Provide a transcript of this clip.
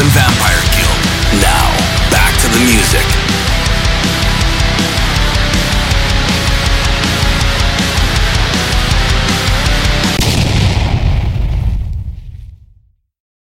and vampires.